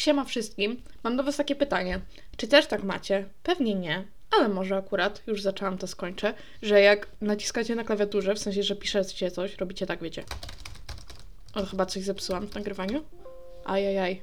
Siema wszystkim. Mam do Was takie pytanie. Czy też tak macie? Pewnie nie. Ale może akurat, już zaczęłam to skończę, że jak naciskacie na klawiaturze, w sensie, że piszecie coś, robicie tak, wiecie. O, chyba coś zepsułam w nagrywaniu. Ajajaj.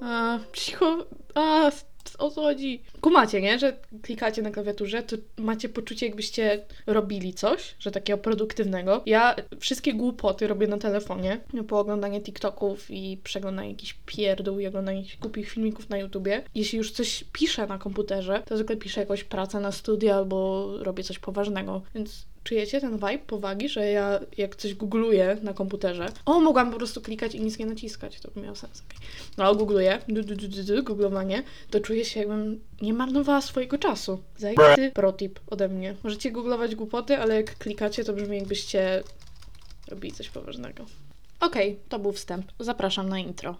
A, cicho. A, o co chodzi? Kumacie, nie? Że klikacie na klawiaturze, to macie poczucie, jakbyście robili coś, że takiego produktywnego. Ja wszystkie głupoty robię na telefonie, po oglądanie TikToków i przeglądanie jakichś pierdół i oglądanie jakichś głupich filmików na YouTubie. Jeśli już coś piszę na komputerze, to zwykle piszę jakąś pracę na studia albo robię coś poważnego, więc czujecie ten vibe powagi, że ja jak coś googluję na komputerze, o, mogłam po prostu klikać i nic nie naciskać, to by miało sens, okay. No, ale googluję, du, du, du, du, du, googlowanie, to czuję się jakbym nie marnowała swojego czasu. Zajęty protip ode mnie. Możecie googlować głupoty, ale jak klikacie, to brzmi jakbyście robili coś poważnego. Okej, okay, to był wstęp. Zapraszam na intro.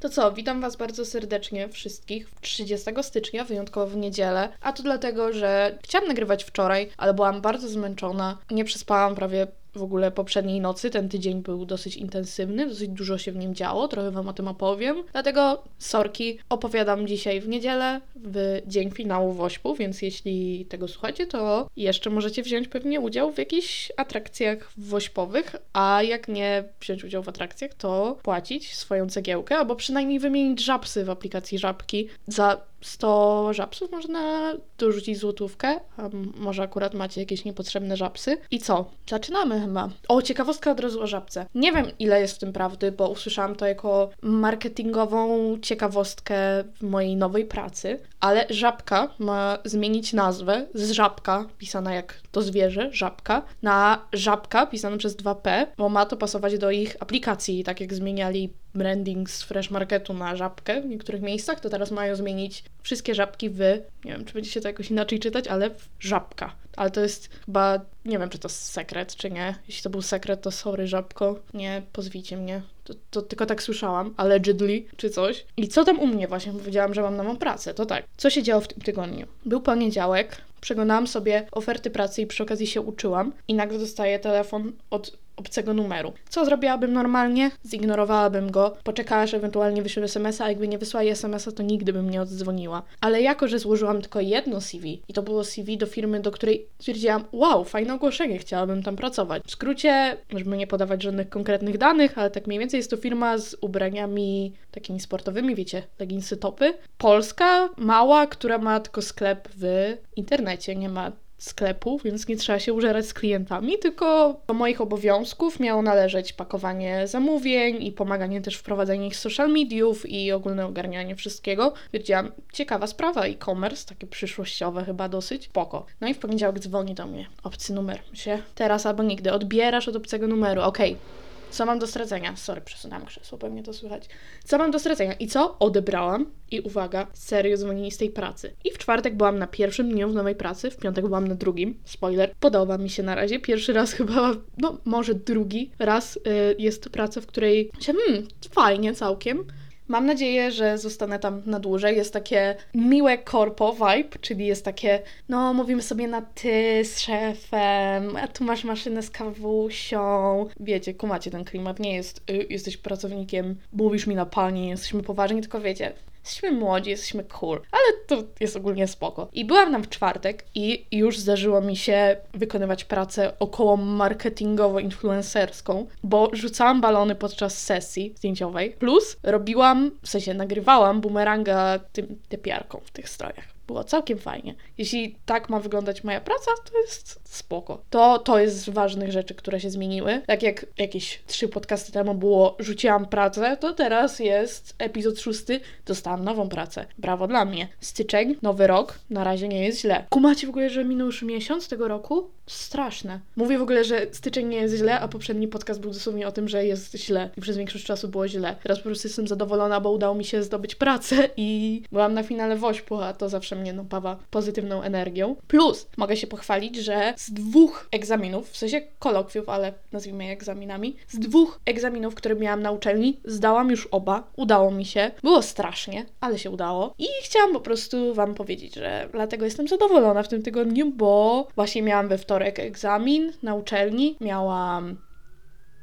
To co, witam Was bardzo serdecznie wszystkich 30 stycznia, wyjątkowo w niedzielę. A to dlatego, że chciałam nagrywać wczoraj, ale byłam bardzo zmęczona. Nie przespałam prawie w ogóle poprzedniej nocy. Ten tydzień był dosyć intensywny, dosyć dużo się w nim działo, trochę Wam o tym opowiem. Dlatego sorki, opowiadam dzisiaj w niedzielę, w dzień finału Wośpu, więc jeśli tego słuchacie, to jeszcze możecie wziąć pewnie udział w jakichś atrakcjach wośpowych, a jak nie wziąć udział w atrakcjach, to płacić swoją cegiełkę, albo przynajmniej wymienić żabsy w aplikacji Żabki za 100 żabsów można dorzucić złotówkę, a może akurat macie jakieś niepotrzebne żabsy. I co? Zaczynamy chyba. O, ciekawostka od razu o żabce. Nie wiem, ile jest w tym prawdy, bo usłyszałam to jako marketingową ciekawostkę w mojej nowej pracy, ale żabka ma zmienić nazwę z żabka, pisana jak to zwierzę, żabka, na żabka, pisana przez 2P, bo ma to pasować do ich aplikacji, tak jak zmieniali branding z Fresh Marketu na żabkę w niektórych miejscach, to teraz mają zmienić wszystkie żabki w, nie wiem, czy będzie się to jakoś inaczej czytać, ale w żabka. Ale to jest chyba, nie wiem, czy to sekret, czy nie. Jeśli to był sekret, to sorry, żabko. Nie, pozwijcie mnie. To, to tylko tak słyszałam, allegedly, czy coś. I co tam u mnie właśnie? Powiedziałam, że mam nową pracę. To tak. Co się działo w tym tygodniu? Był poniedziałek, przeglądałam sobie oferty pracy i przy okazji się uczyłam i nagle dostaję telefon od obcego numeru. Co zrobiłabym normalnie? Zignorowałabym go, poczekała, że ewentualnie wyśle SMS-a, a jakby nie wysłali SMS-a, to nigdy bym nie odzwoniła. Ale jako, że złożyłam tylko jedno CV i to było CV do firmy, do której stwierdziłam, wow, fajne ogłoszenie, chciałabym tam pracować. W skrócie, żeby nie podawać żadnych konkretnych danych, ale tak mniej więcej jest to firma z ubraniami takimi sportowymi, wiecie, leginsy topy. Polska, mała, która ma tylko sklep w internecie, nie ma sklepu, więc nie trzeba się użerać z klientami, tylko do moich obowiązków miało należeć pakowanie zamówień i pomaganie też w prowadzeniu ich social mediów i ogólne ogarnianie wszystkiego. Wiedziałam, ciekawa sprawa, e-commerce, takie przyszłościowe chyba dosyć, poko. No i w poniedziałek dzwoni do mnie obcy numer. Się teraz albo nigdy, odbierasz od obcego numeru, okej. Okay co mam do stracenia? Sorry, przesunęłam krzesło, pewnie to słychać. Co mam do stracenia? I co? Odebrałam. I uwaga, serio dzwonili z tej pracy. I w czwartek byłam na pierwszym dniu w nowej pracy, w piątek byłam na drugim. Spoiler, podoba mi się na razie. Pierwszy raz chyba, no może drugi raz y, jest praca, w której się, hmm, fajnie całkiem Mam nadzieję, że zostanę tam na dłużej. Jest takie miłe korpo vibe, czyli jest takie, no mówimy sobie na ty z szefem, a tu masz maszynę z kawusią. Wiecie, kumacie ten klimat. Nie jest, y, jesteś pracownikiem, mówisz mi na pani, jesteśmy poważni, tylko wiecie, Jesteśmy młodzi, jesteśmy cool, ale to jest ogólnie spoko. I byłam tam w czwartek i już zdarzyło mi się wykonywać pracę około marketingowo-influencerską, bo rzucałam balony podczas sesji zdjęciowej, plus robiłam, w sensie nagrywałam bumeranga tym tepiarką w tych strojach. Było całkiem fajnie. Jeśli tak ma wyglądać moja praca, to jest spoko. To, to jest z ważnych rzeczy, które się zmieniły. Tak jak jakieś trzy podcasty temu było rzuciłam pracę, to teraz jest epizod szósty, dostałam nową pracę. Brawo dla mnie. Styczeń, nowy rok, na razie nie jest źle. Kumacie w ogóle, że minął już miesiąc tego roku? Straszne. Mówię w ogóle, że styczeń nie jest źle, a poprzedni podcast był dosłownie o tym, że jest źle i przez większość czasu było źle. Teraz po prostu jestem zadowolona, bo udało mi się zdobyć pracę i byłam na finale Wośpu, a to zawsze mnie napawa pozytywną energią. Plus mogę się pochwalić, że z dwóch egzaminów, w sensie kolokwiów, ale nazwijmy je egzaminami, z dwóch egzaminów, które miałam na uczelni, zdałam już oba. Udało mi się. Było strasznie, ale się udało. I chciałam po prostu Wam powiedzieć, że dlatego jestem zadowolona w tym tygodniu, bo właśnie miałam we wtorek egzamin na uczelni, miałam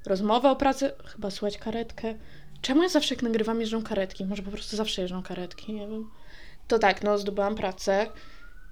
rozmowę o pracy, chyba słuchać karetkę. Czemu ja zawsze jak nagrywam jeżdżą karetki? Może po prostu zawsze jeżdżą karetki, nie wiem. To tak, no zdobyłam pracę,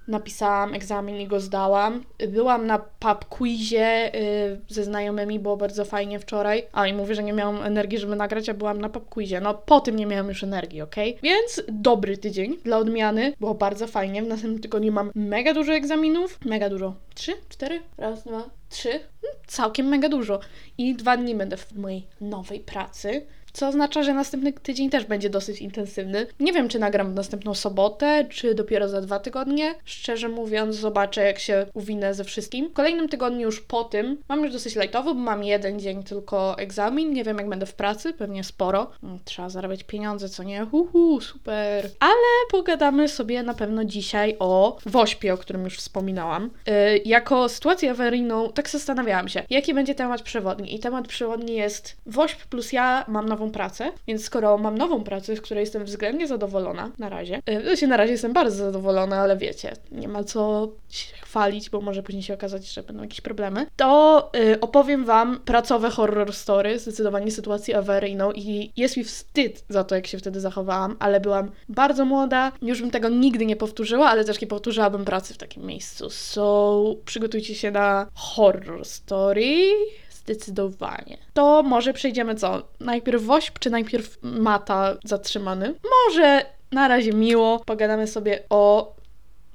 napisałam egzamin i go zdałam. Byłam na pub quizie yy, ze znajomymi, było bardzo fajnie wczoraj. A i mówię, że nie miałam energii, żeby nagrać, a byłam na pub quizie. No po tym nie miałam już energii, ok? Więc dobry tydzień dla odmiany. Było bardzo fajnie. W następnym tygodniu mam mega dużo egzaminów. Mega dużo. Trzy? Cztery? Raz, dwa, trzy? Hmm, całkiem mega dużo. I dwa dni będę w mojej nowej pracy co oznacza, że następny tydzień też będzie dosyć intensywny. Nie wiem, czy nagram następną sobotę, czy dopiero za dwa tygodnie. Szczerze mówiąc, zobaczę, jak się uwinę ze wszystkim. W kolejnym tygodniu już po tym mam już dosyć lightowy, bo mam jeden dzień tylko egzamin. Nie wiem, jak będę w pracy, pewnie sporo. Mm, trzeba zarabiać pieniądze, co nie? Uhu, super. Ale pogadamy sobie na pewno dzisiaj o Wośpie, o którym już wspominałam. Yy, jako sytuację awaryjną, tak zastanawiałam się, jaki będzie temat przewodni. I temat przewodni jest Wośp plus ja mam nową pracę, więc skoro mam nową pracę, z której jestem względnie zadowolona na razie, to się na razie jestem bardzo zadowolona, ale wiecie, nie ma co się chwalić, bo może później się okazać, że będą jakieś problemy, to y, opowiem Wam pracowe horror story, zdecydowanie sytuację awaryjną i jest mi wstyd za to, jak się wtedy zachowałam, ale byłam bardzo młoda, już bym tego nigdy nie powtórzyła, ale też nie powtórzyłabym pracy w takim miejscu. So, przygotujcie się na horror story. Zdecydowanie. To może przejdziemy co? Najpierw WOŚP, czy najpierw Mata zatrzymany? Może na razie miło. Pogadamy sobie o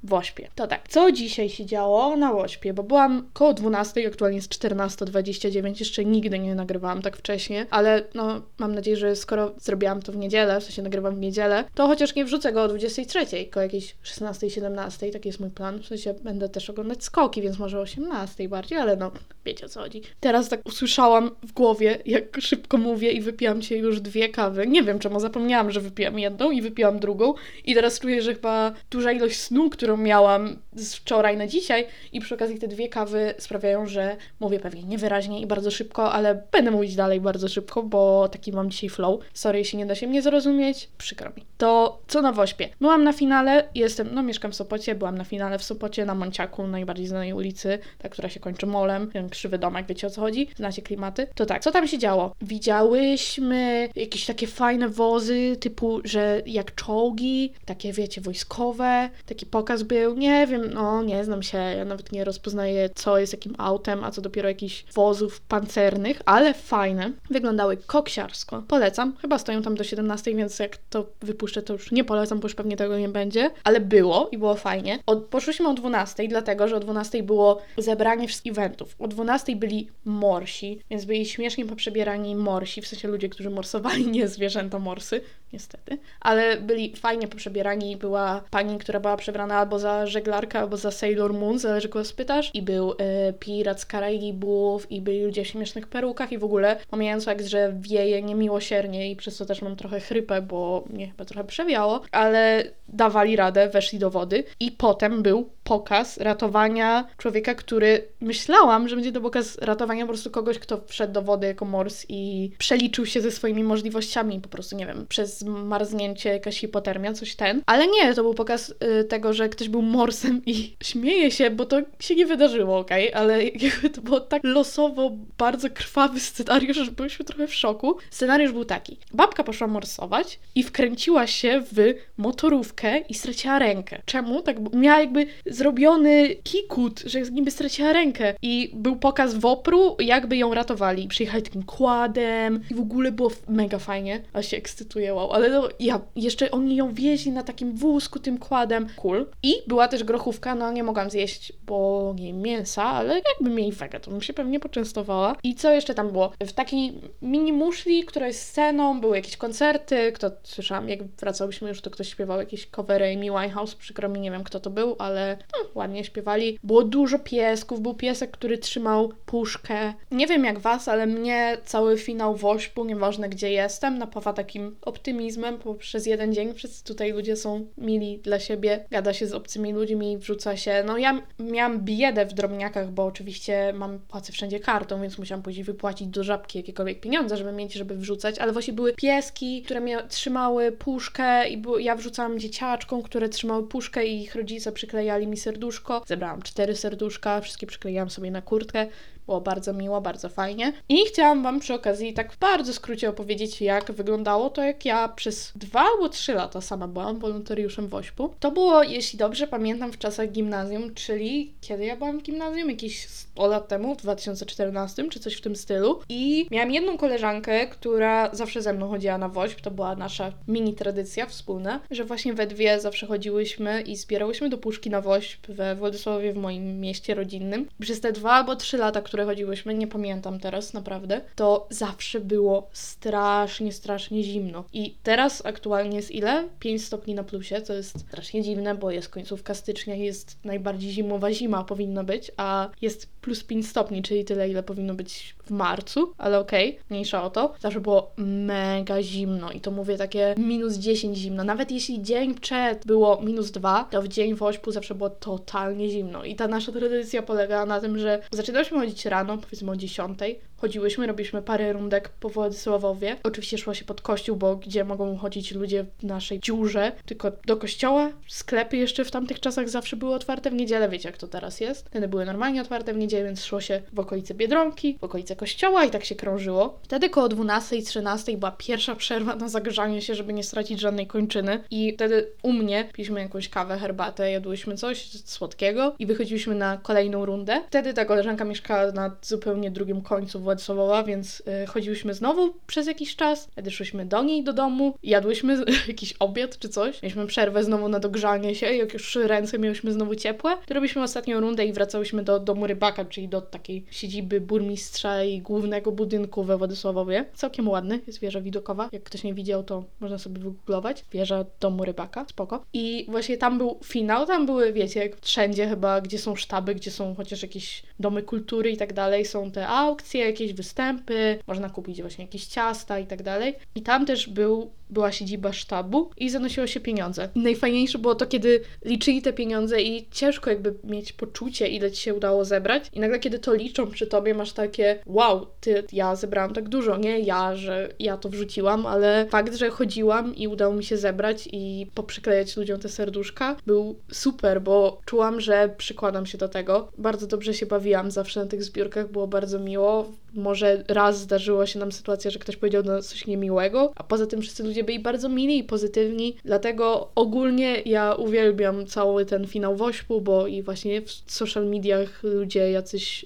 Wośpie. To tak, co dzisiaj się działo na Wośpie? Bo byłam koło 12, aktualnie jest 14.29, jeszcze nigdy nie nagrywałam tak wcześnie, ale no mam nadzieję, że skoro zrobiłam to w niedzielę, w sensie nagrywam w niedzielę, to chociaż nie wrzucę go o 23, koło jakiejś 16-17, taki jest mój plan. W sensie będę też oglądać skoki, więc może o 18 bardziej, ale no wiecie o co chodzi. Teraz tak usłyszałam w głowie, jak szybko mówię i wypiłam się już dwie kawy. Nie wiem czemu, zapomniałam, że wypiłam jedną i wypiłam drugą i teraz czuję, że chyba duża ilość snu, którą którą miałam z wczoraj na dzisiaj i przy okazji te dwie kawy sprawiają, że mówię pewnie niewyraźnie i bardzo szybko, ale będę mówić dalej bardzo szybko, bo taki mam dzisiaj flow. Sorry, jeśli nie da się mnie zrozumieć, przykro mi. To co na Wośpie? Byłam na finale, jestem, no mieszkam w Sopocie, byłam na finale w Sopocie, na Monciaku, najbardziej znanej ulicy, ta, która się kończy molem, ten krzywy domek, wiecie o co chodzi? Znacie klimaty? To tak, co tam się działo? Widziałyśmy jakieś takie fajne wozy, typu, że jak czołgi, takie wiecie, wojskowe, taki pokaz był, nie wiem, no nie znam się, ja nawet nie rozpoznaję, co jest jakim autem, a co dopiero jakichś wozów pancernych, ale fajne. Wyglądały koksiarsko. Polecam. Chyba stoją tam do 17, więc jak to wypuszczę, to już nie polecam, bo już pewnie tego nie będzie, ale było i było fajnie. Od, poszłyśmy o 12, dlatego, że o 12 było zebranie wszystkich eventów. O 12 byli morsi, więc byli śmiesznie poprzebierani morsi, w sensie ludzie, którzy morsowali, nie zwierzęta morsy, niestety, ale byli fajnie poprzebierani. Była pani, która była przebrana albo za żeglarkę, albo za Sailor Moon, zależy kogo spytasz. I był y, pirat z Karaibów, i byli ludzie w śmiesznych perukach, i w ogóle pomijając fakt, że wieje niemiłosiernie i przez to też mam trochę chrypę, bo mnie chyba trochę przewiało, ale dawali radę, weszli do wody. I potem był pokaz ratowania człowieka, który myślałam, że będzie to pokaz ratowania po prostu kogoś, kto wszedł do wody jako mors i przeliczył się ze swoimi możliwościami, po prostu, nie wiem, przez marznięcie, jakaś hipotermia, coś ten. Ale nie, to był pokaz y, tego, że ktoś był morsem i śmieje się, bo to się nie wydarzyło, okej, okay? ale jakby to było tak losowo, bardzo krwawy scenariusz, że byliśmy trochę w szoku. Scenariusz był taki. Babka poszła morsować i wkręciła się w motorówkę i straciła rękę. Czemu? Tak, miała jakby zrobiony kikut, że niby straciła rękę i był pokaz wopru, jakby ją ratowali. Przyjechali takim kładem i w ogóle było mega fajnie, a się ekscytuje, wow. Ale no, ja, jeszcze oni ją wieźli na takim wózku tym kładem. Cool. I była też grochówka, no nie mogłam zjeść, bo nie mięsa, ale jakby mieli wege, to bym się pewnie poczęstowała. I co jeszcze tam było? W takiej mini muszli, która jest sceną, były jakieś koncerty, kto słyszałam, jak wracałyśmy już, to ktoś śpiewał jakieś covery Amy Winehouse, przykro mi, nie wiem kto to był, ale no, ładnie śpiewali. Było dużo piesków, był piesek, który trzymał puszkę. Nie wiem jak was, ale mnie cały finał Wośpu, nieważne gdzie jestem, napawa takim optymizmem, bo przez jeden dzień wszyscy tutaj ludzie są mili dla siebie, gada się z obcymi ludźmi, wrzuca się. No ja miałam biedę w drobniakach, bo oczywiście mam płacę wszędzie kartą, więc musiałam później wypłacić do żabki jakiekolwiek pieniądze, żeby mieć, żeby wrzucać, ale właśnie były pieski, które mnie trzymały puszkę i ja wrzucałam dzieciaczką, które trzymały puszkę i ich rodzice przyklejali mi serduszko. Zebrałam cztery serduszka, wszystkie przyklejałam sobie na kurtkę. Było bardzo miło, bardzo fajnie. I chciałam Wam przy okazji tak w bardzo skrócie opowiedzieć, jak wyglądało to, jak ja przez dwa albo trzy lata sama byłam wolontariuszem WOŚP-u. To było, jeśli dobrze pamiętam, w czasach gimnazjum, czyli kiedy ja byłam w gimnazjum? Jakieś 100 lat temu, w 2014 czy coś w tym stylu. I miałam jedną koleżankę, która zawsze ze mną chodziła na WOŚP, to była nasza mini tradycja wspólna, że właśnie we dwie zawsze chodziłyśmy i zbierałyśmy do puszki na WOŚP we Władysławowie, w moim mieście rodzinnym. Przez te dwa albo trzy lata, które chodziłyśmy, nie pamiętam teraz naprawdę, to zawsze było strasznie, strasznie zimno. I teraz aktualnie jest ile? 5 stopni na plusie, co jest strasznie dziwne, bo jest końcówka stycznia, jest najbardziej zimowa zima powinna być, a jest plus 5 stopni, czyli tyle, ile powinno być marcu, ale okej, okay, mniejsza o to. Zawsze było mega zimno i to mówię takie minus 10 zimno. Nawet jeśli dzień przed było minus 2, to w dzień w ośpu zawsze było totalnie zimno. I ta nasza tradycja polegała na tym, że zaczynałyśmy chodzić rano, powiedzmy o 10, chodziłyśmy, robiliśmy parę rundek po Władysławowie. Oczywiście szło się pod kościół, bo gdzie mogą chodzić ludzie w naszej dziurze, tylko do kościoła. Sklepy jeszcze w tamtych czasach zawsze były otwarte w niedzielę, wiecie jak to teraz jest. Wtedy były normalnie otwarte w niedzielę, więc szło się w okolice Biedronki, w okolice kościoła i tak się krążyło. Wtedy koło 12 i 13 była pierwsza przerwa na zagrzanie się, żeby nie stracić żadnej kończyny i wtedy u mnie piliśmy jakąś kawę, herbatę, jadłyśmy coś słodkiego i wychodziliśmy na kolejną rundę. Wtedy ta koleżanka mieszkała na zupełnie drugim końcu Władysławowa, więc y, chodziłyśmy znowu przez jakiś czas, wtedy szłyśmy do niej do domu, jadłyśmy jakiś obiad czy coś, mieliśmy przerwę znowu na dogrzanie się, jak już ręce miałyśmy znowu ciepłe, to robiliśmy ostatnią rundę i wracałyśmy do domu rybaka, czyli do takiej siedziby burmistrza i głównego budynku we Władysławowie. Całkiem ładny, jest wieża widokowa. Jak ktoś nie widział, to można sobie wygooglować. Wieża domu rybaka, spoko. I właśnie tam był finał, tam były, wiecie, jak wszędzie chyba, gdzie są sztaby, gdzie są chociaż jakieś domy kultury i tak dalej, są te aukcje, jakieś występy, można kupić właśnie jakieś ciasta i tak dalej. I tam też był była siedziba sztabu i zanosiło się pieniądze. Najfajniejsze było to, kiedy liczyli te pieniądze i ciężko jakby mieć poczucie, ile ci się udało zebrać. I nagle, kiedy to liczą przy tobie, masz takie wow, ty, ja zebrałam tak dużo. Nie ja, że ja to wrzuciłam, ale fakt, że chodziłam i udało mi się zebrać i poprzyklejać ludziom te serduszka, był super, bo czułam, że przykładam się do tego. Bardzo dobrze się bawiłam zawsze na tych zbiórkach, było bardzo miło. Może raz zdarzyło się nam sytuacja, że ktoś powiedział nas coś niemiłego, a poza tym wszyscy ludzie byli bardzo mili i pozytywni, dlatego ogólnie ja uwielbiam cały ten finał Wośpu, bo i właśnie w social mediach ludzie jacyś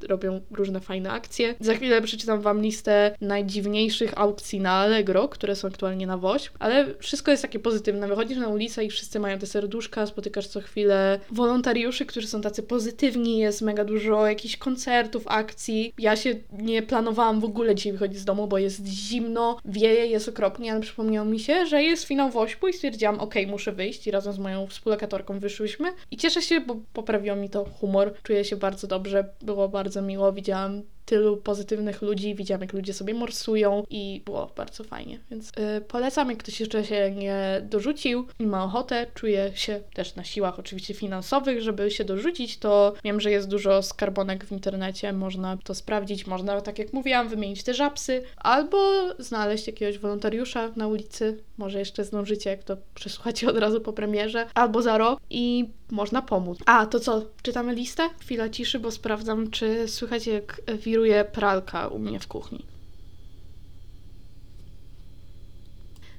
y, robią różne fajne akcje. Za chwilę przeczytam Wam listę najdziwniejszych aukcji na Allegro, które są aktualnie na Wośp, ale wszystko jest takie pozytywne. Wychodzisz na ulicę i wszyscy mają te serduszka, spotykasz co chwilę wolontariuszy, którzy są tacy pozytywni, jest mega dużo jakichś koncertów, akcji. Ja się nie planowałam w ogóle dzisiaj wychodzić z domu, bo jest zimno, wieje, jest okropnie, ale przypomniało mi się, że jest finał Wośpu i stwierdziłam, ok, muszę wyjść i razem z moją współlokatorką wyszłyśmy. I cieszę się, bo poprawiło mi to humor, czuję się bardzo dobrze, było bardzo miło, widziałam tylu pozytywnych ludzi, widziałam jak ludzie sobie morsują i było bardzo fajnie, więc yy, polecam, jak ktoś jeszcze się nie dorzucił i ma ochotę, czuje się też na siłach oczywiście finansowych, żeby się dorzucić, to wiem, że jest dużo skarbonek w internecie, można to sprawdzić, można, tak jak mówiłam, wymienić te żapsy, albo znaleźć jakiegoś wolontariusza na ulicy, może jeszcze zdążycie, jak to przesłuchacie od razu po premierze, albo za rok i można pomóc. A, to co? Czytamy listę? Chwila ciszy, bo sprawdzam, czy słychać jak wiruje pralka u mnie w kuchni.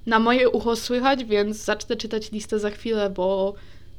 Na moje ucho słychać, więc zacznę czytać listę za chwilę, bo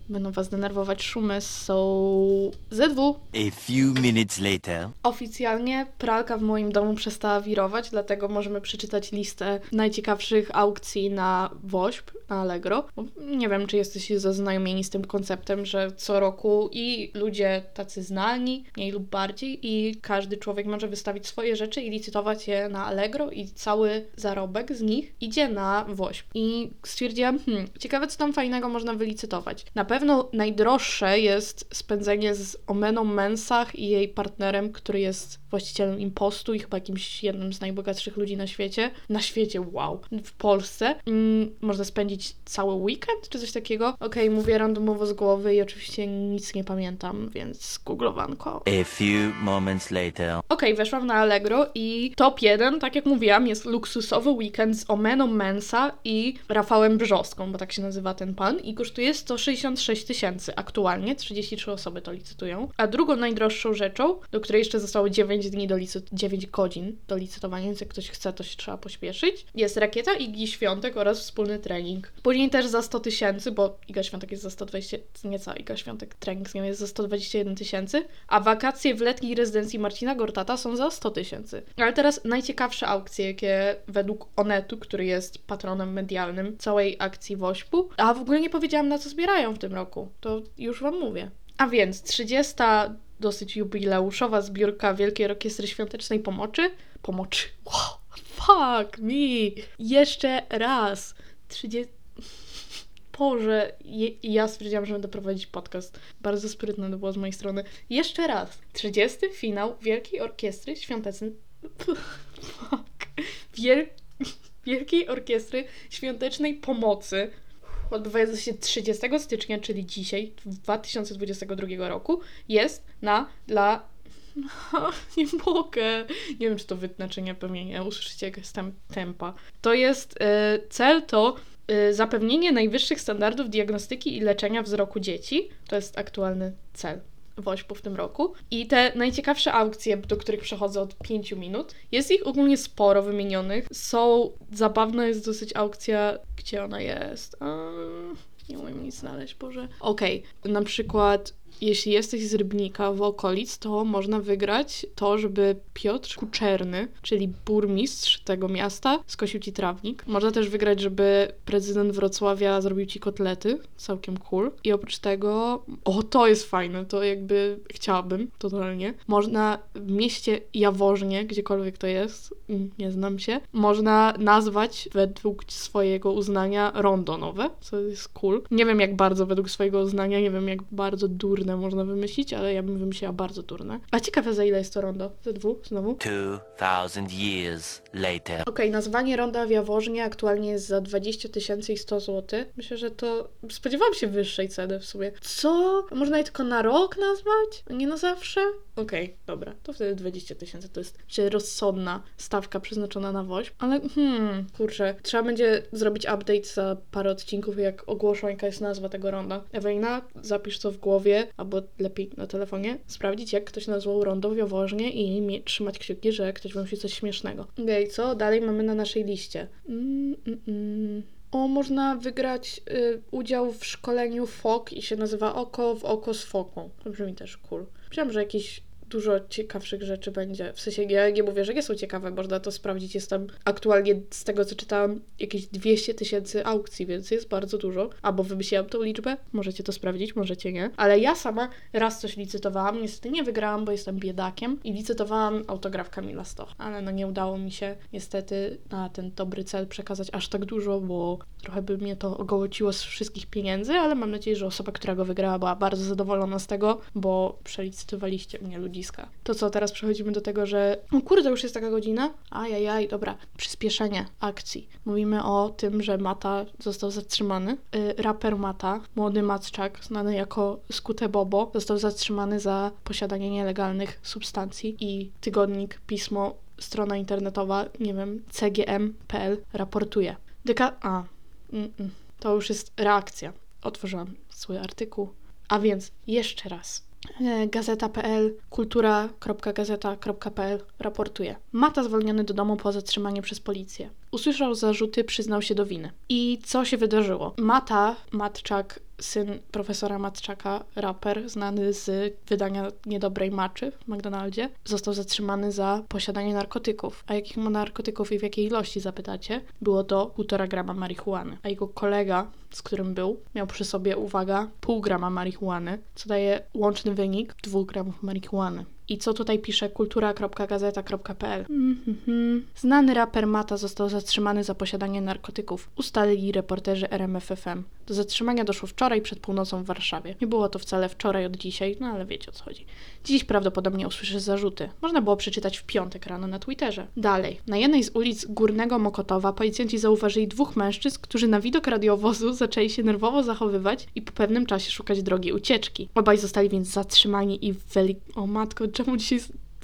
Będą was denerwować szumy, są ZW. A few minutes later. Oficjalnie pralka w moim domu przestała wirować, dlatego możemy przeczytać listę najciekawszych aukcji na WOŚP, na Allegro. Nie wiem, czy jesteście zaznajomieni z tym konceptem, że co roku i ludzie tacy znani, mniej lub bardziej, i każdy człowiek może wystawić swoje rzeczy i licytować je na Allegro i cały zarobek z nich idzie na WOŚP. I stwierdziłam, hmm, ciekawe co tam fajnego można wylicytować. Na pewno najdroższe jest spędzenie z Omeną Mensah i jej partnerem, który jest właścicielem Impostu i chyba jakimś jednym z najbogatszych ludzi na świecie. Na świecie, wow. W Polsce. Mm, można spędzić cały weekend, czy coś takiego. Okej, mówię randomowo z głowy i oczywiście nic nie pamiętam, więc googlowanko. A few moments later. Okej, weszłam na Allegro i top 1, tak jak mówiłam, jest luksusowy weekend z Omeną Mensa i Rafałem Brzoską, bo tak się nazywa ten pan i kosztuje 166 tysięcy aktualnie, 33 osoby to licytują. A drugą najdroższą rzeczą, do której jeszcze zostało 9 dni do licy- 9 godzin do licytowania, więc jak ktoś chce, to się trzeba pośpieszyć, jest rakieta Igi Świątek oraz wspólny trening. Później też za 100 tysięcy, bo Iga Świątek jest za 120, nie cała Iga Świątek, trening z nią jest za 121 tysięcy, a wakacje w letniej rezydencji Marcina Gortata są za 100 tysięcy. Ale teraz najciekawsze aukcje, jakie według Onetu, który jest patronem medialnym całej akcji Wośpu, a w ogóle nie powiedziałam na co zbierają w tym roku, to już Wam mówię. A więc 30 dosyć jubileuszowa zbiórka Wielkiej Orkiestry Świątecznej Pomocy. Pomocy. Wow, fuck me. Jeszcze raz. 30... Boże, je, ja stwierdziłam, że będę prowadzić podcast. Bardzo sprytne to było z mojej strony. Jeszcze raz. 30. finał Wielkiej Orkiestry Świątecznej... Fuck. Wiel... Wielkiej Orkiestry Świątecznej Pomocy odbywający się 30 stycznia, czyli dzisiaj, 2022 roku, jest na dla. nie mogę. Nie wiem, czy to wytnę, czy nie, pewnie nie. Usłyszycie, jak jest tam tempa. To jest e, cel to e, zapewnienie najwyższych standardów diagnostyki i leczenia wzroku dzieci. To jest aktualny cel. Wośpu w tym roku. I te najciekawsze aukcje, do których przechodzę od 5 minut, jest ich ogólnie sporo wymienionych. Są, zabawna jest dosyć aukcja, gdzie ona jest. Eee, nie umiem nic znaleźć, Boże. Okej, na przykład jeśli jesteś z Rybnika w okolic, to można wygrać to, żeby Piotr Kuczerny, czyli burmistrz tego miasta, skosił ci trawnik. Można też wygrać, żeby prezydent Wrocławia zrobił ci kotlety. Całkiem cool. I oprócz tego, o to jest fajne, to jakby chciałabym totalnie. Można w mieście Jaworznie, gdziekolwiek to jest, mm, nie znam się, można nazwać według swojego uznania rondo nowe, co jest cool. Nie wiem jak bardzo według swojego uznania, nie wiem jak bardzo durne można wymyślić, ale ja bym wymyśliła bardzo durne. A ciekawe za ile jest to rondo? Ze dwóch znowu? 2000 years later. Okej, nazwanie ronda w Jaworznie aktualnie jest za 20 tysięcy i 100 zł. Myślę, że to... Spodziewałam się wyższej ceny w sumie. Co? Można je tylko na rok nazwać? A nie na zawsze? Okej, dobra. To wtedy 20 tysięcy to jest rozsądna stawka przeznaczona na woźb. Ale hmm, kurczę. Trzeba będzie zrobić update za parę odcinków, jak ogłoszą jaka jest nazwa tego ronda. Ewelina, zapisz to w głowie, albo lepiej na telefonie, sprawdzić jak ktoś nazwał rondo w Jaworznie i trzymać kciuki, że ktoś wymyśli coś śmiesznego. Okej, co dalej mamy na naszej liście? Mm, mm, mm. O, można wygrać y, udział w szkoleniu FOK i się nazywa Oko w oko z foką. To brzmi też cool. Myślałam, że jakiś dużo ciekawszych rzeczy będzie. W sensie ja nie mówię, że nie są ciekawe, można to sprawdzić. Jest tam aktualnie z tego, co czytałam, jakieś 200 tysięcy aukcji, więc jest bardzo dużo. Albo wymyśliłam tą liczbę, możecie to sprawdzić, możecie nie. Ale ja sama raz coś licytowałam, niestety nie wygrałam, bo jestem biedakiem i licytowałam autograf Kamila Stoch. Ale no nie udało mi się niestety na ten dobry cel przekazać aż tak dużo, bo trochę by mnie to ogołociło z wszystkich pieniędzy, ale mam nadzieję, że osoba, która go wygrała, była bardzo zadowolona z tego, bo przelicytowaliście mnie ludziska. To co, teraz przechodzimy do tego, że o kurde, już jest taka godzina? Ajajaj, dobra. Przyspieszenie akcji. Mówimy o tym, że Mata został zatrzymany. Y, raper Mata, młody Matczak, znany jako Skute Bobo, został zatrzymany za posiadanie nielegalnych substancji i tygodnik, pismo, strona internetowa, nie wiem, cgm.pl raportuje. Deka... A, mm, mm. to już jest reakcja. Otworzyłam swój artykuł. A więc jeszcze raz. E, Gazeta.pl, kultura.gazeta.pl raportuje. Mata zwolniony do domu po zatrzymaniu przez policję. Usłyszał zarzuty, przyznał się do winy. I co się wydarzyło? Mata, Matczak, syn profesora Matczaka, raper, znany z wydania niedobrej maczy w McDonaldzie, został zatrzymany za posiadanie narkotyków. A jakich ma narkotyków i w jakiej ilości zapytacie? Było to 1,5 grama marihuany. A jego kolega z którym był, miał przy sobie, uwaga, pół grama marihuany, co daje łączny wynik 2 gramów marihuany. I co tutaj pisze kultura.gazeta.pl? Mhm. Znany raper Mata został zatrzymany za posiadanie narkotyków, ustalili reporterzy RMFFM. Do zatrzymania doszło wczoraj przed północą w Warszawie. Nie było to wcale wczoraj od dzisiaj, no ale wiecie o co chodzi. Dziś prawdopodobnie usłyszy zarzuty. Można było przeczytać w piątek rano na Twitterze. Dalej. Na jednej z ulic Górnego Mokotowa policjanci zauważyli dwóch mężczyzn, którzy na widok radiowozu zaczęli się nerwowo zachowywać i po pewnym czasie szukać drogi ucieczki. Obaj zostali więc zatrzymani i weli... O matko, czemu dzisiaj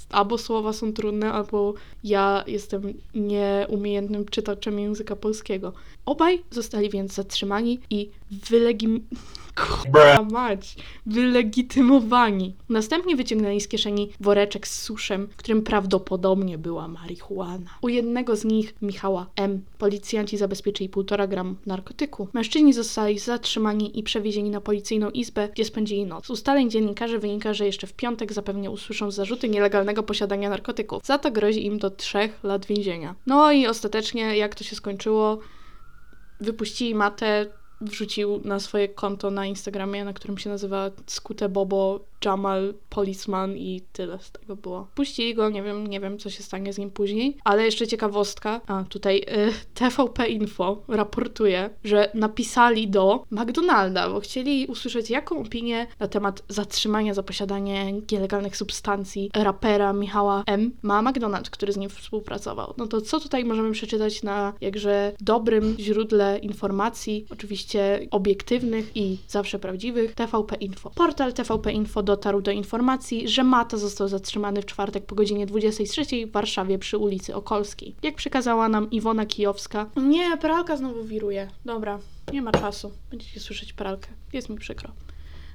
albo słowa są trudne, albo ja jestem nieumiejętnym czytaczem języka polskiego. Obaj zostali więc zatrzymani i wylegim... Kurwa mać, wylegitymowani. Następnie wyciągnęli z kieszeni woreczek z suszem, w którym prawdopodobnie była marihuana. U jednego z nich, Michała M., policjanci zabezpieczyli 1,5 gram narkotyku. Mężczyźni zostali zatrzymani i przewiezieni na policyjną izbę, gdzie spędzili noc. Z ustaleń dziennikarzy wynika, że jeszcze w piątek zapewne usłyszą zarzuty nielegalnego posiadania narkotyków. Za to grozi im do 3 lat więzienia. No i ostatecznie, jak to się skończyło, wypuścili matę, wrzucił na swoje konto na Instagramie, na którym się nazywa Skute Bobo Jamal Policeman i tyle z tego było. Puścili go, nie wiem, nie wiem co się stanie z nim później, ale jeszcze ciekawostka, a tutaj y, TVP Info raportuje, że napisali do McDonalda, bo chcieli usłyszeć jaką opinię na temat zatrzymania za posiadanie nielegalnych substancji rapera Michała M. ma McDonald's, który z nim współpracował. No to co tutaj możemy przeczytać na jakże dobrym źródle informacji, oczywiście obiektywnych i zawsze prawdziwych, TVP Info. Portal TVP Info dotarł do informacji, że Mata został zatrzymany w czwartek po godzinie 23 w Warszawie przy ulicy Okolskiej. Jak przekazała nam Iwona Kijowska, nie, pralka znowu wiruje. Dobra, nie ma czasu. Będziecie słyszeć pralkę. Jest mi przykro.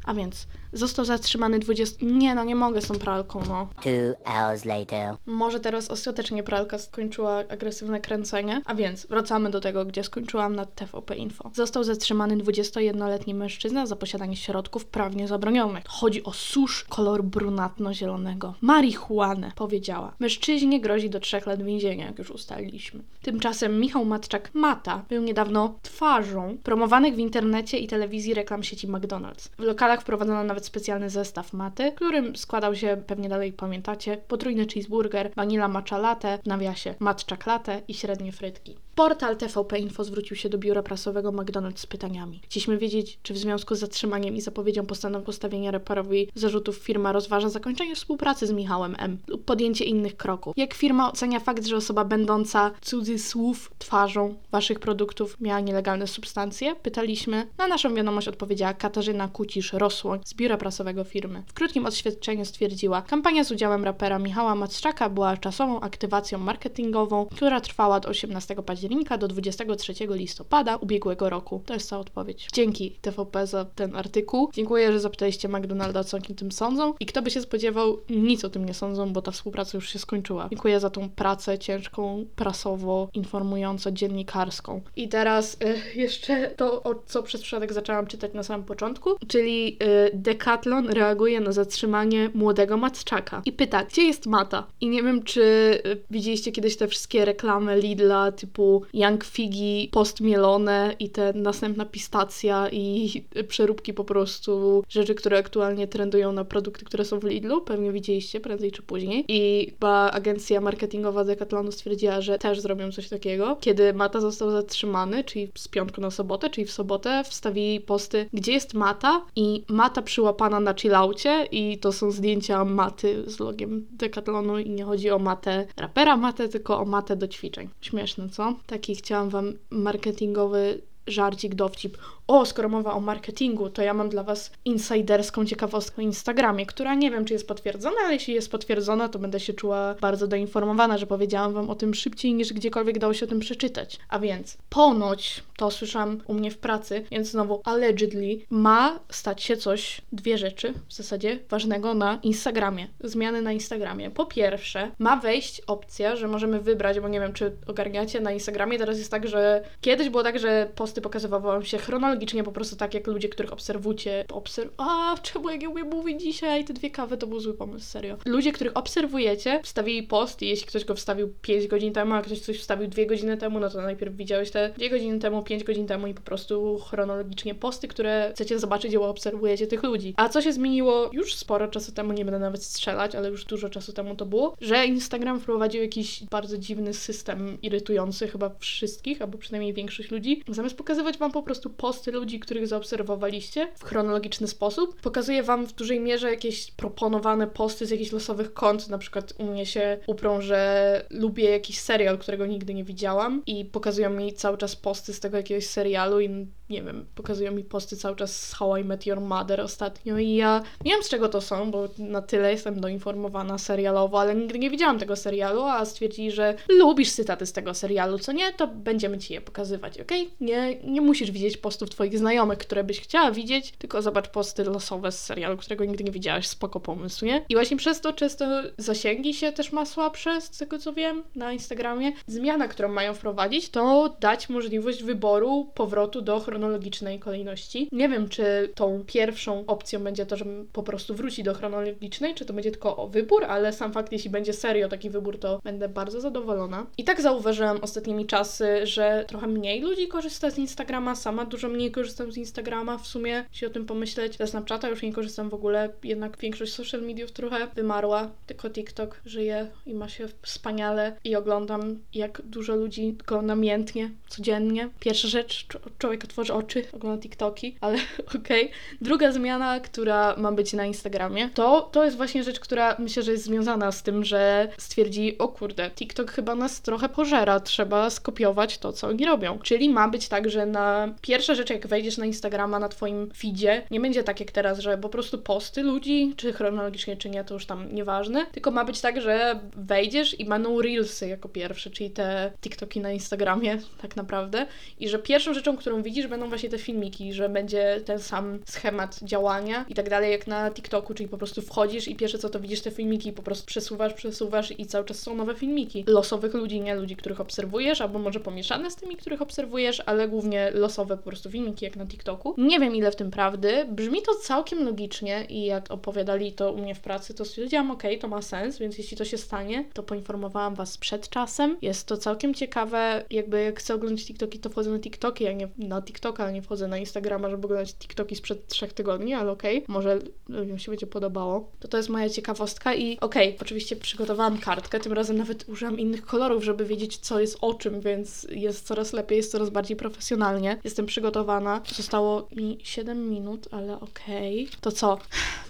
A więc został zatrzymany 20... Nie no, nie mogę z tą pralką, no. Two hours later. Może teraz ostatecznie pralka skończyła agresywne kręcenie. A więc wracamy do tego, gdzie skończyłam na TVP Info. Został zatrzymany 21-letni mężczyzna za posiadanie środków prawnie zabronionych. Chodzi o susz kolor brunatno-zielonego. Marihuanę, powiedziała. Mężczyźnie grozi do trzech lat więzienia, jak już ustaliliśmy. Tymczasem Michał Matczak-Mata był niedawno twarzą promowanych w internecie i telewizji reklam sieci McDonald's. W lokalach wprowadzono nawet specjalny zestaw maty, którym składał się, pewnie dalej pamiętacie, potrójny cheeseburger, vanilla matcha latte, w nawiasie matcha latte i średnie frytki. Portal TVP Info zwrócił się do biura prasowego McDonald's z pytaniami. Chcieliśmy wiedzieć, czy w związku z zatrzymaniem i zapowiedzią postawienia reparowi zarzutów firma rozważa zakończenie współpracy z Michałem M. lub podjęcie innych kroków. Jak firma ocenia fakt, że osoba będąca cudzysłów twarzą waszych produktów miała nielegalne substancje? Pytaliśmy. Na naszą wiadomość odpowiedziała Katarzyna Kucisz-Rosłoń z biura prasowego firmy. W krótkim oświadczeniu stwierdziła, kampania z udziałem rapera Michała Matczaka była czasową aktywacją marketingową, która trwała od 18 października do 23 listopada ubiegłego roku. To jest cała odpowiedź. Dzięki TVP za ten artykuł. Dziękuję, że zapytaliście McDonalda, co o tym sądzą. I kto by się spodziewał, nic o tym nie sądzą, bo ta współpraca już się skończyła. Dziękuję za tą pracę ciężką, prasowo, informująco, dziennikarską. I teraz y, jeszcze to, o co przez przypadek zaczęłam czytać na samym początku, czyli y, Decathlon reaguje na zatrzymanie młodego Matczaka i pyta, gdzie jest Mata? I nie wiem, czy y, widzieliście kiedyś te wszystkie reklamy Lidla typu Young Figi postmielone i te następna pistacja i przeróbki po prostu rzeczy, które aktualnie trendują na produkty, które są w Lidlu. Pewnie widzieliście prędzej czy później. I chyba agencja marketingowa Decathlonu stwierdziła, że też zrobią coś takiego. Kiedy Mata został zatrzymany, czyli z piątku na sobotę, czyli w sobotę, wstawili posty, gdzie jest Mata i Mata przyłapana na chillaucie i to są zdjęcia Maty z logiem Decathlonu i nie chodzi o Matę rapera Matę, tylko o Matę do ćwiczeń. Śmieszne, co? Taki chciałam wam marketingowy żarcik, dowcip. O, skoro mowa o marketingu, to ja mam dla Was insiderską ciekawostkę o Instagramie, która nie wiem, czy jest potwierdzona, ale jeśli jest potwierdzona, to będę się czuła bardzo doinformowana, że powiedziałam Wam o tym szybciej niż gdziekolwiek dało się o tym przeczytać. A więc, ponoć, to słyszałam u mnie w pracy, więc znowu allegedly, ma stać się coś, dwie rzeczy w zasadzie ważnego na Instagramie. Zmiany na Instagramie. Po pierwsze, ma wejść opcja, że możemy wybrać, bo nie wiem, czy ogarniacie na Instagramie, teraz jest tak, że kiedyś było tak, że posty pokazywały Wam się chronologicznie chronologicznie, po prostu tak jak ludzie, których obserwujecie, obserw... A, czemu jak ja umiem mówić dzisiaj? Te dwie kawy to był zły pomysł, serio. Ludzie, których obserwujecie, wstawili post i jeśli ktoś go wstawił 5 godzin temu, a ktoś coś wstawił 2 godziny temu, no to najpierw widziałeś te 2 godziny temu, 5 godzin temu i po prostu chronologicznie posty, które chcecie zobaczyć, bo obserwujecie tych ludzi. A co się zmieniło już sporo czasu temu, nie będę nawet strzelać, ale już dużo czasu temu to było, że Instagram wprowadził jakiś bardzo dziwny system irytujący chyba wszystkich, albo przynajmniej większość ludzi. Zamiast pokazywać wam po prostu posty ludzi, których zaobserwowaliście w chronologiczny sposób, pokazuje wam w dużej mierze jakieś proponowane posty z jakichś losowych kont. Na przykład u mnie się uprą, że lubię jakiś serial, którego nigdy nie widziałam i pokazują mi cały czas posty z tego jakiegoś serialu i nie wiem, pokazują mi posty cały czas z How I Met Your Mother ostatnio i ja nie wiem z czego to są, bo na tyle jestem doinformowana serialowo, ale nigdy nie widziałam tego serialu, a stwierdzili, że lubisz cytaty z tego serialu, co nie, to będziemy ci je pokazywać, ok? Nie, nie musisz widzieć postów twoich znajomych, które byś chciała widzieć, tylko zobacz posty losowe z serialu, którego nigdy nie widziałaś, spoko pomysł, nie? I właśnie przez to często zasięgi się też ma słabsze, z tego co wiem, na Instagramie. Zmiana, którą mają wprowadzić, to dać możliwość wyboru powrotu do chronologicznej kolejności. Nie wiem, czy tą pierwszą opcją będzie to, że po prostu wróci do chronologicznej, czy to będzie tylko wybór, ale sam fakt, jeśli będzie serio taki wybór, to będę bardzo zadowolona. I tak zauważyłam ostatnimi czasy, że trochę mniej ludzi korzysta z Instagrama, sama dużo mniej korzystam z Instagrama w sumie, jeśli o tym pomyśleć. Ze Snapchata już nie korzystam w ogóle, jednak większość social mediów trochę wymarła, tylko TikTok żyje i ma się wspaniale i oglądam, jak dużo ludzi go namiętnie, codziennie. Pierwsza rzecz, człowiek otworzy oczy, ogląda TikToki, ale okej. Okay. Druga zmiana, która ma być na Instagramie, to, to jest właśnie rzecz, która myślę, że jest związana z tym, że stwierdzi, o kurde, TikTok chyba nas trochę pożera, trzeba skopiować to, co oni robią. Czyli ma być tak, że na pierwsza rzecz, jak wejdziesz na Instagrama, na twoim feedzie, nie będzie tak jak teraz, że po prostu posty ludzi, czy chronologicznie, czy nie, to już tam nieważne, tylko ma być tak, że wejdziesz i będą reelsy jako pierwsze, czyli te TikToki na Instagramie tak naprawdę i że pierwszą rzeczą, którą widzisz, będą właśnie te filmiki, że będzie ten sam schemat działania i tak dalej jak na TikToku, czyli po prostu wchodzisz i pierwsze co to widzisz te filmiki, po prostu przesuwasz, przesuwasz i cały czas są nowe filmiki. Losowych ludzi, nie ludzi, których obserwujesz, albo może pomieszane z tymi, których obserwujesz, ale głównie losowe po prostu filmiki jak na TikToku. Nie wiem ile w tym prawdy, brzmi to całkiem logicznie i jak opowiadali to u mnie w pracy, to stwierdziłam, ok, to ma sens, więc jeśli to się stanie, to poinformowałam Was przed czasem. Jest to całkiem ciekawe, jakby jak chcę oglądać TikToki, to wchodzę na TikToki, a nie na TikToka, nie wchodzę na Instagrama, żeby oglądać TikToki sprzed trzech tygodni, ale okej, okay. może ludziom się będzie podobało. To to jest moja ciekawostka i okej, okay, oczywiście przygotowałam kartkę, tym razem nawet użyłam innych kolorów, żeby wiedzieć, co jest o czym, więc jest coraz lepiej, jest coraz bardziej profesjonalnie. Jestem przygotowana. Zostało mi 7 minut, ale okej. Okay. To co?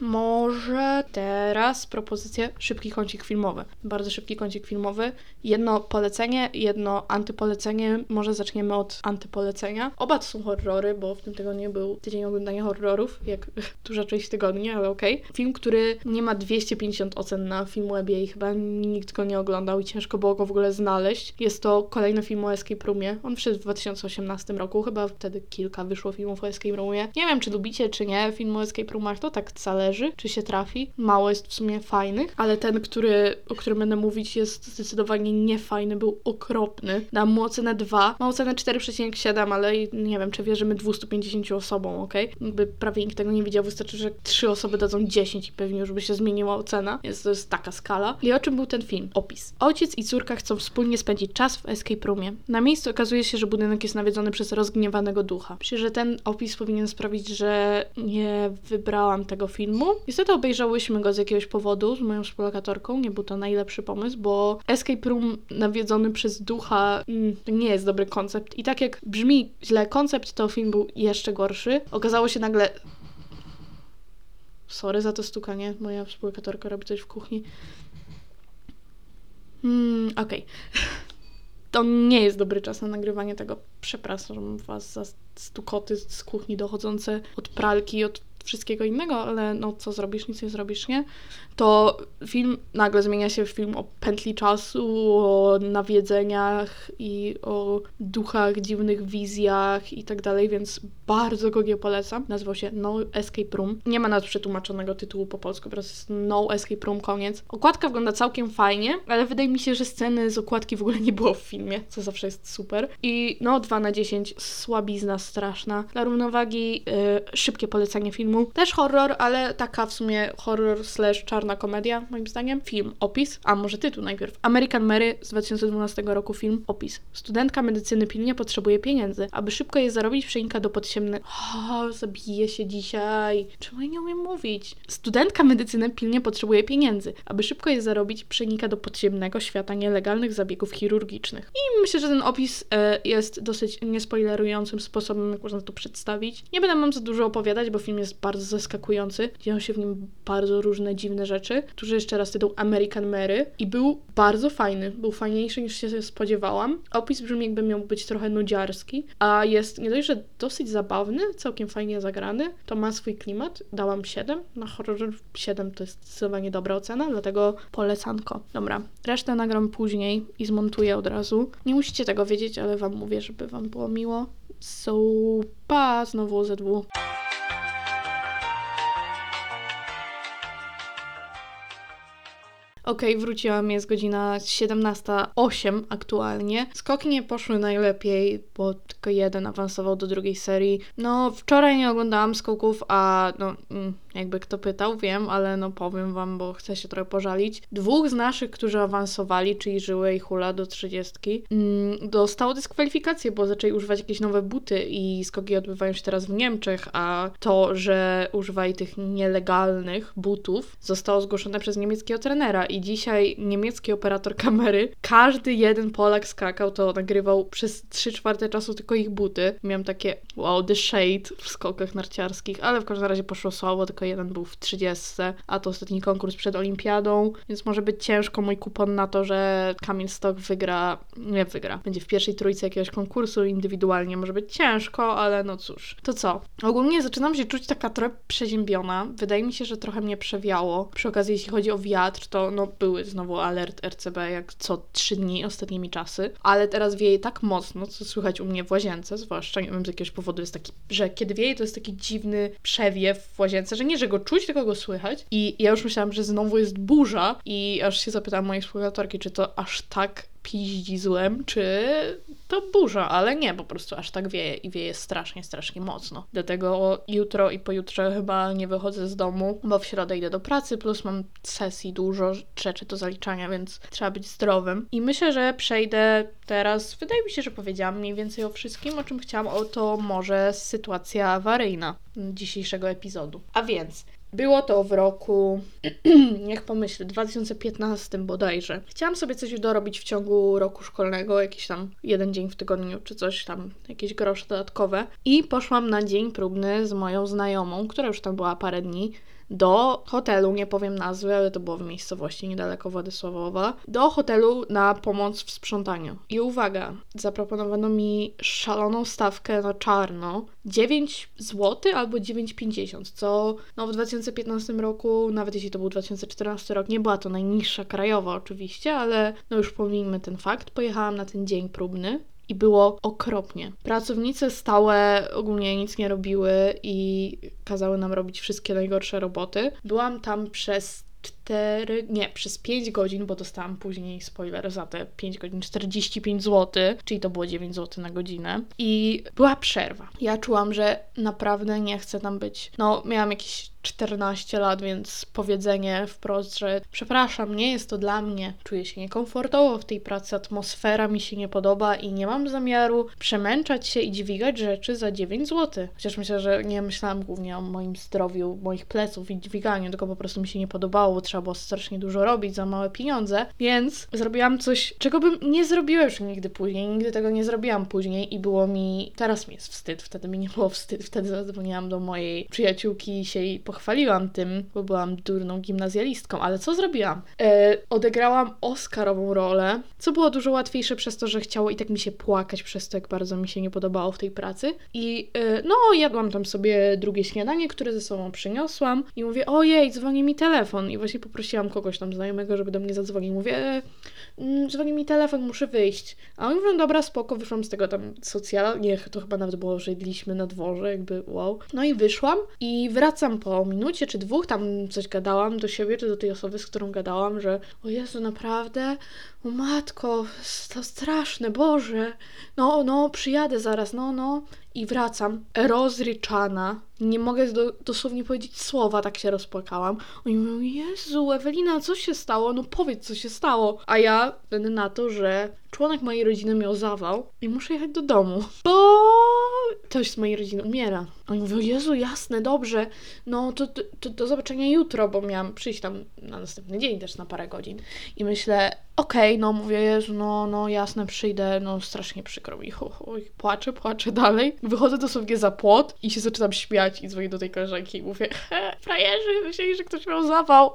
Może teraz propozycje szybki kącik filmowy. Bardzo szybki kącik filmowy. Jedno polecenie, jedno antypolecenie. Może zaczniemy od antypolecenia. Oba to są horrory, bo w tym tygodniu był tydzień oglądania horrorów, jak duża część tygodnia, ale okej. Okay. Film, który nie ma 250 ocen na Filmwebie i chyba nikt go nie oglądał i ciężko było go w ogóle znaleźć. Jest to kolejny film o Escape Roomie. On wszedł w 2018 roku, chyba wtedy kilka wyszło filmów o Escape Roomie. Nie wiem, czy lubicie, czy nie film o Escape Roomach, to tak zależy, czy się trafi. Mało jest w sumie fajnych, ale ten, który, o którym będę mówić, jest zdecydowanie niefajny, był okropny. Dam mu ocenę 2, ma ocenę 4,7, ale nie wiem, czy wierzymy 250 osobom, ok? Jakby prawie nikt tego nie widział, wystarczy, że 3 osoby dadzą 10 i pewnie już by się zmieniła ocena, więc to jest taka skala. I o czym był ten film? Opis. Ojciec i córka chcą wspólnie spędzić czas w escape roomie. Na miejscu okazuje się, że budynek jest nawiedzony przez rozgniewanego ducha. Myślę, że ten opis powinien sprawić, że nie wybrałam tego filmu. Niestety obejrzałyśmy go z jakiegoś powodu z moją współlokatorką. Nie był to najlepszy pomysł, bo escape room nawiedzony przez ducha mm, nie jest dobry koncept. I tak jak brzmi źle koncept, to film był jeszcze gorszy. Okazało się nagle Sorry za to stukanie. Moja współlokatorka robi coś w kuchni. Hmm, okej. Okay. To nie jest dobry czas na nagrywanie tego. Przepraszam Was za stukoty z kuchni dochodzące od pralki, od wszystkiego innego, ale no co zrobisz, nic nie zrobisz, nie? To film nagle zmienia się w film o pętli czasu, o nawiedzeniach i o duchach, dziwnych wizjach i tak dalej, więc bardzo go nie polecam. Nazywał się No Escape Room. Nie ma nawet przetłumaczonego tytułu po polsku, po prostu jest No Escape Room, koniec. Okładka wygląda całkiem fajnie, ale wydaje mi się, że sceny z okładki w ogóle nie było w filmie, co zawsze jest super. I no 2 na 10, słabizna straszna. Dla równowagi yy, szybkie polecenie filmu. Też horror, ale taka w sumie horror slash czarna komedia, moim zdaniem. Film, opis, a może tytuł najpierw. American Mary z 2012 roku film, opis. Studentka medycyny pilnie potrzebuje pieniędzy. Aby szybko je zarobić, przenika do podziemnej... O, zabije się dzisiaj. Czemu ja nie umiem mówić? Studentka medycyny pilnie potrzebuje pieniędzy. Aby szybko je zarobić, przenika do podziemnego świata nielegalnych zabiegów chirurgicznych. I myślę, że ten opis e, jest dosyć niespoilerującym sposobem, jak można to przedstawić. Nie będę wam za dużo opowiadać, bo film jest bardzo zaskakujący. Dzieją się w nim bardzo różne dziwne rzeczy. Tu jeszcze raz tytuł American Mary i był bardzo fajny. Był fajniejszy niż się spodziewałam. Opis brzmi jakby miał być trochę nudziarski, a jest nie dość, że dosyć zabawny, całkiem fajnie zagrany, to ma swój klimat. Dałam 7. Na horror 7 to jest zdecydowanie dobra ocena, dlatego polecanko. Dobra, resztę nagram później i zmontuję od razu. Nie musicie tego wiedzieć, ale wam mówię, żeby wam było miło. So, pa, znowu ZW. Okej, okay, wróciłam, jest godzina 17.08 aktualnie. Skoki nie poszły najlepiej, bo tylko jeden awansował do drugiej serii. No, wczoraj nie oglądałam skoków, a no, mm, jakby kto pytał, wiem, ale no powiem wam, bo chcę się trochę pożalić. Dwóch z naszych, którzy awansowali, czyli Żyły i Hula do 30, mm, dostało dyskwalifikację, bo zaczęli używać jakieś nowe buty i skoki odbywają się teraz w Niemczech, a to, że używali tych nielegalnych butów, zostało zgłoszone przez niemieckiego trenera i dzisiaj niemiecki operator kamery, każdy jeden Polak skakał, to nagrywał przez 3 czwarte czasu tylko ich buty. Miałam takie wow, the shade w skokach narciarskich, ale w każdym razie poszło słabo, tylko jeden był w 30, a to ostatni konkurs przed olimpiadą, więc może być ciężko mój kupon na to, że Kamil Stok wygra, nie wygra, będzie w pierwszej trójce jakiegoś konkursu indywidualnie, może być ciężko, ale no cóż. To co? Ogólnie zaczynam się czuć taka trochę przeziębiona. Wydaje mi się, że trochę mnie przewiało. Przy okazji, jeśli chodzi o wiatr, to no były znowu alert RCB jak co trzy dni ostatnimi czasy, ale teraz wieje tak mocno, co słychać u mnie w łazience, zwłaszcza nie wiem z jakiegoś powodu jest taki, że kiedy wieje to jest taki dziwny przewiew w łazience, że nie, że go czuć, tylko go słychać. I ja już myślałam, że znowu jest burza i aż się zapytałam mojej współautorki, czy to aż tak piździ złem, czy to burza, ale nie, po prostu aż tak wieje i wieje strasznie, strasznie mocno. Dlatego jutro i pojutrze chyba nie wychodzę z domu, bo w środę idę do pracy, plus mam sesji dużo rzeczy do zaliczania, więc trzeba być zdrowym. I myślę, że przejdę teraz, wydaje mi się, że powiedziałam mniej więcej o wszystkim, o czym chciałam, o to może sytuacja awaryjna dzisiejszego epizodu. A więc było to w roku, niech pomyślę, 2015 bodajże. Chciałam sobie coś dorobić w ciągu roku szkolnego, jakiś tam jeden dzień w tygodniu, czy coś tam, jakieś grosze dodatkowe. I poszłam na dzień próbny z moją znajomą, która już tam była parę dni do hotelu, nie powiem nazwy, ale to było w miejscowości niedaleko Władysławowa, do hotelu na pomoc w sprzątaniu. I uwaga, zaproponowano mi szaloną stawkę na czarno, 9 zł albo 9,50, co no w 2015 roku, nawet jeśli to był 2014 rok, nie była to najniższa krajowa oczywiście, ale no już pomijmy ten fakt. Pojechałam na ten dzień próbny i było okropnie. Pracownice stałe ogólnie nic nie robiły i kazały nam robić wszystkie najgorsze roboty. Byłam tam przez 4, nie, przez 5 godzin, bo dostałam później spoiler za te 5 godzin 45 zł, czyli to było 9 zł na godzinę. I była przerwa. Ja czułam, że naprawdę nie chcę tam być. No, miałam jakieś 14 lat, więc powiedzenie wprost, że przepraszam, nie jest to dla mnie, czuję się niekomfortowo w tej pracy, atmosfera mi się nie podoba i nie mam zamiaru przemęczać się i dźwigać rzeczy za 9 zł. Chociaż myślę, że nie myślałam głównie o moim zdrowiu, moich pleców i dźwiganiu, tylko po prostu mi się nie podobało, trzeba trzeba było strasznie dużo robić za małe pieniądze, więc zrobiłam coś, czego bym nie zrobiła już nigdy później, nigdy tego nie zrobiłam później i było mi, teraz mi jest wstyd, wtedy mi nie było wstyd, wtedy zadzwoniłam do mojej przyjaciółki i się jej pochwaliłam tym, bo byłam durną gimnazjalistką, ale co zrobiłam? E, odegrałam Oscarową rolę, co było dużo łatwiejsze przez to, że chciało i tak mi się płakać przez to, jak bardzo mi się nie podobało w tej pracy. I e, no, jadłam tam sobie drugie śniadanie, które ze sobą przyniosłam i mówię, ojej, dzwoni mi telefon. I właśnie poprosiłam kogoś tam znajomego, żeby do mnie zadzwonił. Mówię, e, mm, dzwoni mi telefon, muszę wyjść. A oni mówią, dobra, spoko, wyszłam z tego tam socjala, nie, to chyba nawet było, że jedliśmy na dworze, jakby wow. No i wyszłam i wracam po minucie czy dwóch, tam coś gadałam do siebie, czy do tej osoby, z którą gadałam, że o Jezu, naprawdę? O matko, to straszne, Boże. No, no, przyjadę zaraz, no, no. I wracam, rozryczana. Nie mogę do, dosłownie powiedzieć słowa, tak się rozpłakałam. Oni mówią, Jezu, Ewelina, co się stało? No powiedz, co się stało. A ja będę na to, że członek mojej rodziny miał zawał i muszę jechać do domu, bo ktoś z mojej rodziny umiera. Oni mówią, Jezu, jasne, dobrze, no to, to, to do zobaczenia jutro, bo miałam przyjść tam na następny dzień też na parę godzin. I myślę, okej, no mówię, Jezu, no, no jasne, przyjdę, no strasznie przykro mi, i płaczę, płaczę dalej. Wychodzę dosłownie za płot i się zaczynam śmiać i dzwonię do tej koleżanki i mówię, frajerzy, myśleli, że ktoś miał zawał.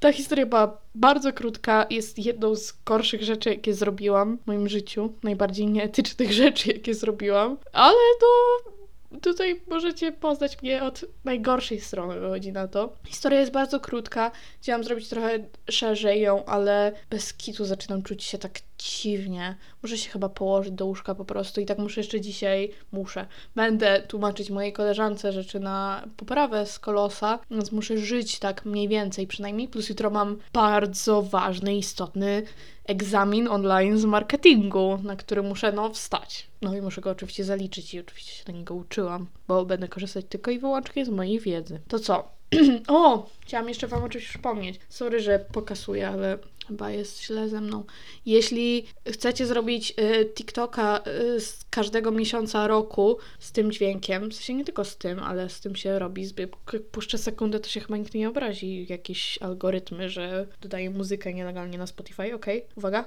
Ta historia była bardzo krótka, jest jedną z gorszych rzeczy, jakie zrobiłam w moim życiu, najbardziej nieetycznych rzeczy, jakie zrobiłam, ale no tutaj możecie poznać mnie od najgorszej strony, wychodzi na to. Historia jest bardzo krótka, chciałam zrobić trochę szerzej ją, ale bez kitu zaczynam czuć się tak dziwnie. Muszę się chyba położyć do łóżka po prostu i tak muszę jeszcze dzisiaj, muszę. Będę tłumaczyć mojej koleżance rzeczy na poprawę z kolosa, więc muszę żyć tak mniej więcej przynajmniej, plus jutro mam bardzo ważny, istotny egzamin online z marketingu, na który muszę no wstać. No i muszę go oczywiście zaliczyć i oczywiście się do niego uczyłam, bo będę korzystać tylko i wyłącznie z mojej wiedzy. To co? o, chciałam jeszcze Wam o czymś przypomnieć. Sorry, że pokasuję, ale chyba jest źle ze mną. Jeśli chcecie zrobić y, TikToka y, z każdego miesiąca roku z tym dźwiękiem, w sensie nie tylko z tym, ale z tym się robi, zbyt, jak puszczę sekundę, to się chyba nikt nie obrazi. Jakieś algorytmy, że dodaję muzykę nielegalnie na Spotify. Okej, uwaga.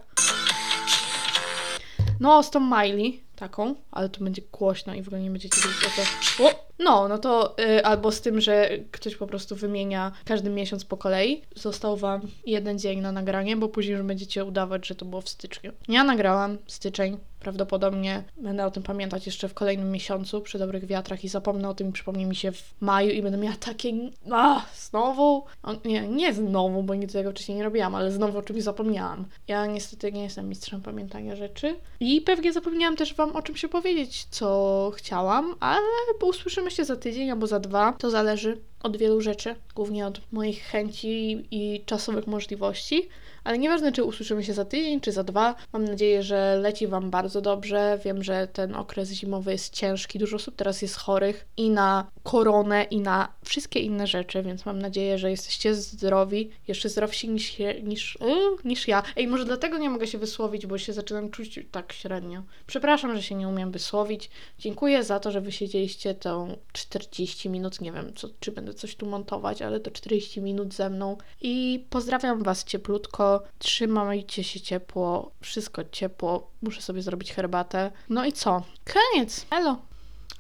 No, z tą Miley, taką, ale to będzie głośno i w ogóle nie będziecie wiedzieć o. O! No, no to y, albo z tym, że ktoś po prostu wymienia każdy miesiąc po kolei. Został Wam jeden dzień na nagranie, bo później już będziecie udawać, że to było w styczniu. Ja nagrałam styczeń, prawdopodobnie będę o tym pamiętać jeszcze w kolejnym miesiącu przy dobrych wiatrach i zapomnę o tym i przypomni mi się w maju i będę miała takie a, znowu, o, nie, nie znowu, bo nigdy tego wcześniej nie robiłam, ale znowu o czymś zapomniałam. Ja niestety nie jestem mistrzem pamiętania rzeczy i pewnie zapomniałam też Wam o czymś opowiedzieć, co chciałam, ale usłyszymy się za tydzień albo za dwa, to zależy od wielu rzeczy, głównie od moich chęci i czasowych możliwości. Ale nieważne, czy usłyszymy się za tydzień, czy za dwa. Mam nadzieję, że leci Wam bardzo dobrze. Wiem, że ten okres zimowy jest ciężki. Dużo osób teraz jest chorych i na koronę, i na wszystkie inne rzeczy, więc mam nadzieję, że jesteście zdrowi. Jeszcze zdrowsi niż, niż, niż ja. Ej, może dlatego nie mogę się wysłowić, bo się zaczynam czuć tak średnio. Przepraszam, że się nie umiem wysłowić. Dziękuję za to, że wysiedzieliście tą 40 minut. Nie wiem, co, czy będę coś tu montować, ale to 40 minut ze mną. I pozdrawiam Was cieplutko. Trzymajcie się ciepło. Wszystko ciepło. Muszę sobie zrobić herbatę. No i co? Koniec. Elo.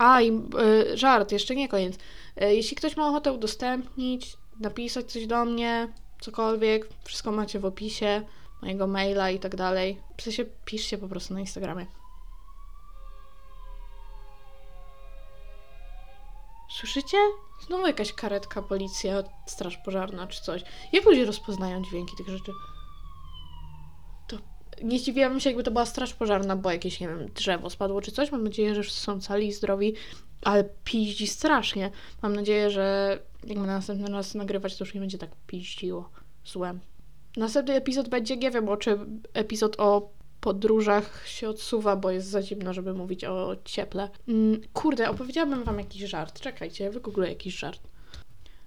A, i y, żart, jeszcze nie koniec. Y, jeśli ktoś ma ochotę udostępnić, napisać coś do mnie, cokolwiek, wszystko macie w opisie, mojego maila i tak dalej. W sensie piszcie po prostu na Instagramie. Słyszycie? Znowu jakaś karetka, policja, straż pożarna czy coś. Jak ludzie rozpoznają dźwięki tych rzeczy? Nie zdziwiłabym się, jakby to była straż pożarna, bo jakieś, nie wiem, drzewo spadło czy coś. Mam nadzieję, że są cali i zdrowi, ale piździ strasznie. Mam nadzieję, że jak będę następny raz nagrywać, to już nie będzie tak piździło złem. Następny epizod będzie, nie wiem, o czym epizod o podróżach się odsuwa, bo jest za zimno, żeby mówić o cieple. Mm, kurde, opowiedziałabym wam jakiś żart. Czekajcie, wygoogluję jakiś żart.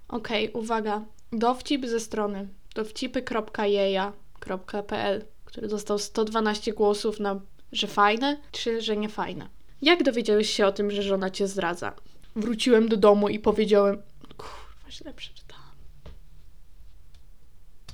Okej, okay, uwaga. Dowcip ze strony dowcipy.jeja.pl, który dostał 112 głosów na że fajne, czy że nie fajne. Jak dowiedziałeś się o tym, że żona cię zdradza? Wróciłem do domu i powiedziałem... Kurwa, źle przeczytałem.